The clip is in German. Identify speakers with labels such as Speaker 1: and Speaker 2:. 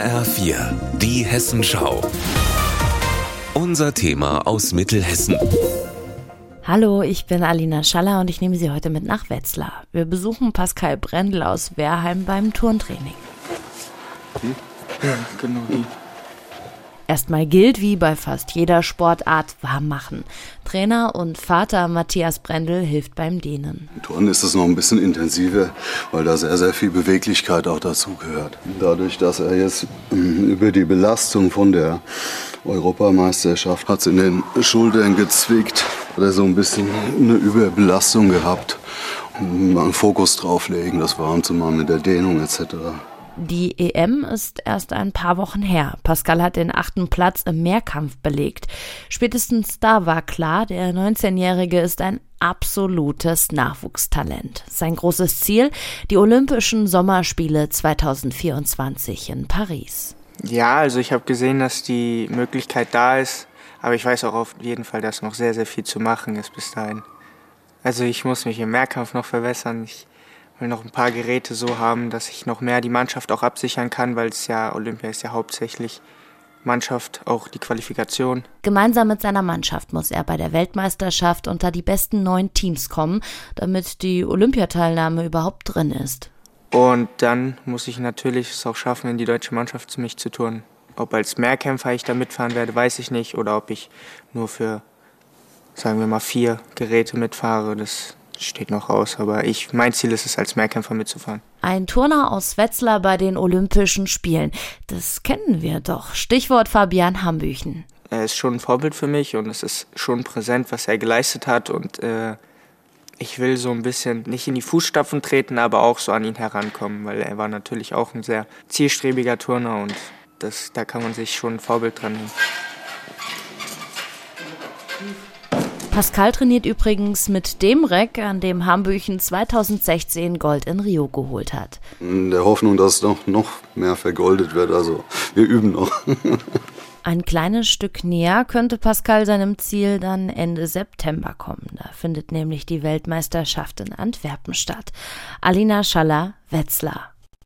Speaker 1: HR4, die Hessenschau. Unser Thema aus Mittelhessen.
Speaker 2: Hallo, ich bin Alina Schaller und ich nehme Sie heute mit nach Wetzlar. Wir besuchen Pascal Brendel aus Wehrheim beim Turntraining.
Speaker 3: Ja, genau die.
Speaker 2: Erstmal gilt wie bei fast jeder Sportart warm machen. Trainer und Vater Matthias Brendel hilft beim Dehnen.
Speaker 4: Im Turnen ist es noch ein bisschen intensiver, weil da sehr, sehr viel Beweglichkeit auch dazugehört. Dadurch, dass er jetzt mm, über die Belastung von der Europameisterschaft hat in den Schultern gezwickt, hat er so ein bisschen eine Überbelastung gehabt. Mal einen Fokus drauflegen, das warm zu machen mit der Dehnung etc.
Speaker 2: Die EM ist erst ein paar Wochen her. Pascal hat den achten Platz im Mehrkampf belegt. Spätestens da war klar, der 19-Jährige ist ein absolutes Nachwuchstalent. Sein großes Ziel, die Olympischen Sommerspiele 2024 in Paris.
Speaker 3: Ja, also ich habe gesehen, dass die Möglichkeit da ist, aber ich weiß auch auf jeden Fall, dass noch sehr, sehr viel zu machen ist bis dahin. Also ich muss mich im Mehrkampf noch verbessern. Ich will noch ein paar Geräte so haben, dass ich noch mehr die Mannschaft auch absichern kann, weil es ja Olympia ist ja hauptsächlich Mannschaft, auch die Qualifikation.
Speaker 2: Gemeinsam mit seiner Mannschaft muss er bei der Weltmeisterschaft unter die besten neun Teams kommen, damit die Olympiateilnahme überhaupt drin ist.
Speaker 3: Und dann muss ich natürlich es auch schaffen, in die deutsche Mannschaft zu mich zu turnen. Ob als Mehrkämpfer ich da mitfahren werde, weiß ich nicht. Oder ob ich nur für, sagen wir mal, vier Geräte mitfahre. Das steht noch aus, aber ich, mein Ziel ist es, als Mehrkämpfer mitzufahren.
Speaker 2: Ein Turner aus Wetzlar bei den Olympischen Spielen. Das kennen wir doch. Stichwort Fabian Hambüchen.
Speaker 3: Er ist schon ein Vorbild für mich und es ist schon präsent, was er geleistet hat und äh, ich will so ein bisschen nicht in die Fußstapfen treten, aber auch so an ihn herankommen, weil er war natürlich auch ein sehr zielstrebiger Turner und das, da kann man sich schon ein Vorbild dran nehmen.
Speaker 2: Pascal trainiert übrigens mit dem Reck, an dem Hambüchen 2016 Gold in Rio geholt hat.
Speaker 4: In der Hoffnung, dass noch, noch mehr vergoldet wird. Also wir üben noch.
Speaker 2: Ein kleines Stück näher könnte Pascal seinem Ziel dann Ende September kommen. Da findet nämlich die Weltmeisterschaft in Antwerpen statt. Alina Schaller, Wetzlar.